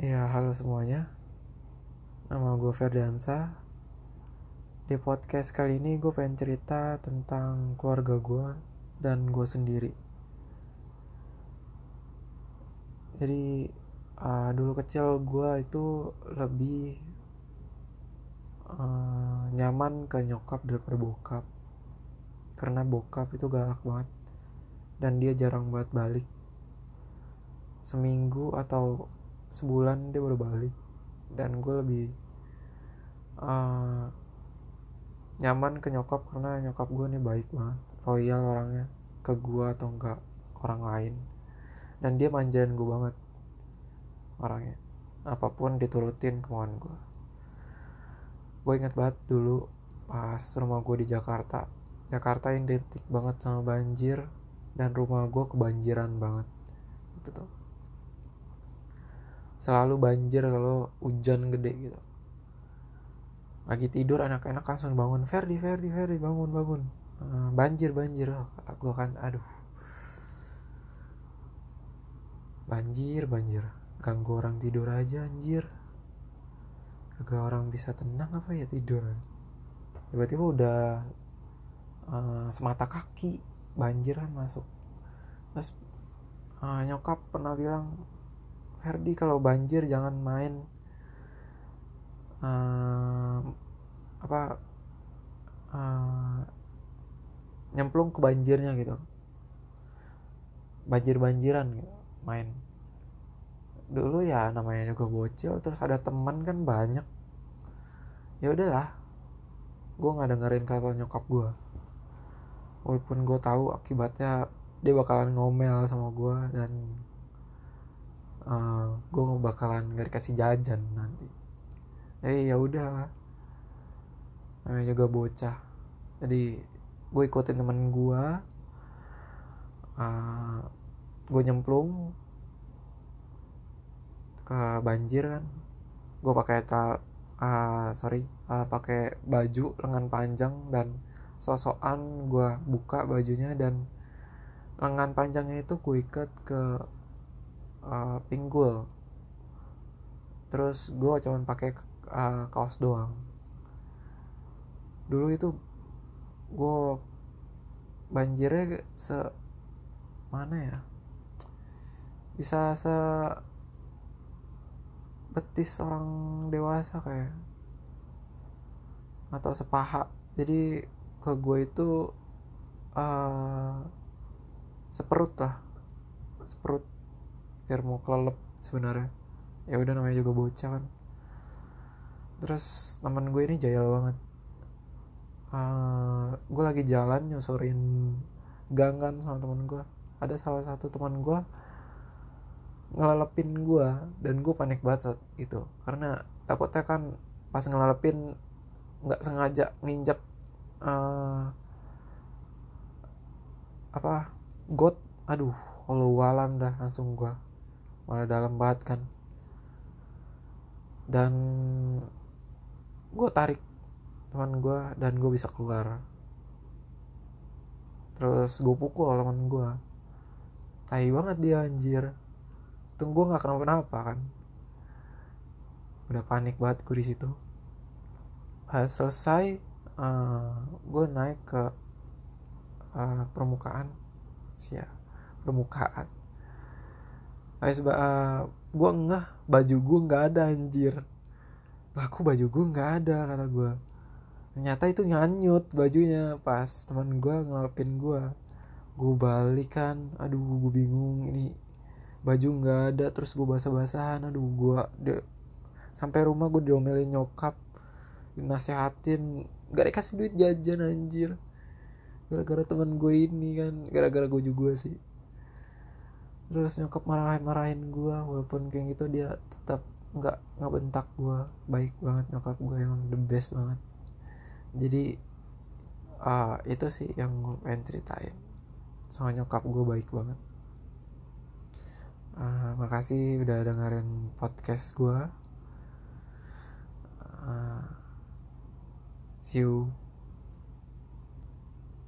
Ya, halo semuanya. Nama gue Ferdansa. Di podcast kali ini gue pengen cerita tentang keluarga gue dan gue sendiri. Jadi, uh, dulu kecil gue itu lebih uh, nyaman ke nyokap daripada bokap. Karena bokap itu galak banget. Dan dia jarang buat balik. Seminggu atau sebulan dia baru balik. Dan gue lebih uh, nyaman ke nyokap karena nyokap gue nih baik banget royal orangnya ke gue atau enggak orang lain. Dan dia manjain gue banget orangnya. Apa pun diturutin kemauan gue gue inget banget dulu pas rumah gue di Jakarta. Jakarta yang identik banget sama banjir dan rumah gue kebanjiran banget. Itu tuh selalu banjir kalau hujan gede gitu. Lagi tidur anak-anak langsung bangun Ferdi Ferdi Ferdi bangun bangun. Banjir banjir. Oh, gue kan aduh. Banjir banjir. Ganggu orang tidur aja anjir. Agak orang bisa tenang apa ya tidur tiba-tiba udah uh, semata kaki banjir kan masuk. Terus uh, nyokap pernah bilang Ferdi kalau banjir jangan main uh, apa uh, nyemplung ke banjirnya gitu. Banjir-banjiran gitu, main. Dulu ya namanya juga bocil terus ada teman kan banyak. Ya udahlah gue nggak dengerin kata nyokap gue walaupun gue tahu akibatnya dia bakalan ngomel sama gue dan uh, eh, gue bakalan gak dikasih jajan nanti. Eh ya udah namanya juga bocah. Jadi gue ikutin temen gue uh, gue nyemplung. Ke banjir kan. Gue pakai ta uh, sorry uh, pakai baju lengan panjang dan sosokan gue buka bajunya dan lengan panjangnya itu gue ikat ke uh, pinggul. Terus gue cuman pakai uh, kaos doang. Dulu itu gue banjirnya se mana ya? Bisa se betis orang dewasa kayak. Atau sepaha. Jadi ke gue itu uh, seperut lah. Seperut biar mau kelelep sebenarnya. Ya udah namanya juga bocah kan. Terus teman gue ini jayal banget. Uh, eh, gue lagi jalan nyusurin gang kan sama teman gue. Ada salah satu teman gue ngelelepin gue dan gue panik banget saat itu. Karena takutnya kan pas ngelelepin nggak sengaja nginjek uh, apa got. Aduh kalau walam dah langsung gue malah dalam banget kan. Dan gue tarik teman gue dan gue bisa keluar. Terus gue pukul teman gue tai banget dia anjir. Tunggu nggak kenapa kenapa kan. Udah panik banget gue di situ. Pas selesai uh, eh, gue naik ke uh, permukaan. Sih ya permukaan Ais uh, eh, gue ngeh baju gue nggak ada anjir. Lah aku baju gue nggak ada kata gue ternyata itu nyanyut bajunya pas teman gue ngelapin gue gue balik kan aduh gue bingung ini baju nggak ada terus gue basah-basahan aduh gue de sampai rumah gue diomelin nyokap nasehatin gak dikasih duit jajan anjir. Gara-gara teman gue ini kan gara-gara gue juga sih terus nyokap marahin marahin gue walaupun kayak gitu dia tetap nggak nggak bentak gue baik banget nyokap gue yang the best banget. Jadi uh, itu sih yang gue pengen ceritain. Soal nyokap gue baik banget. Uh, makasih udah dengerin podcast gue uh, see you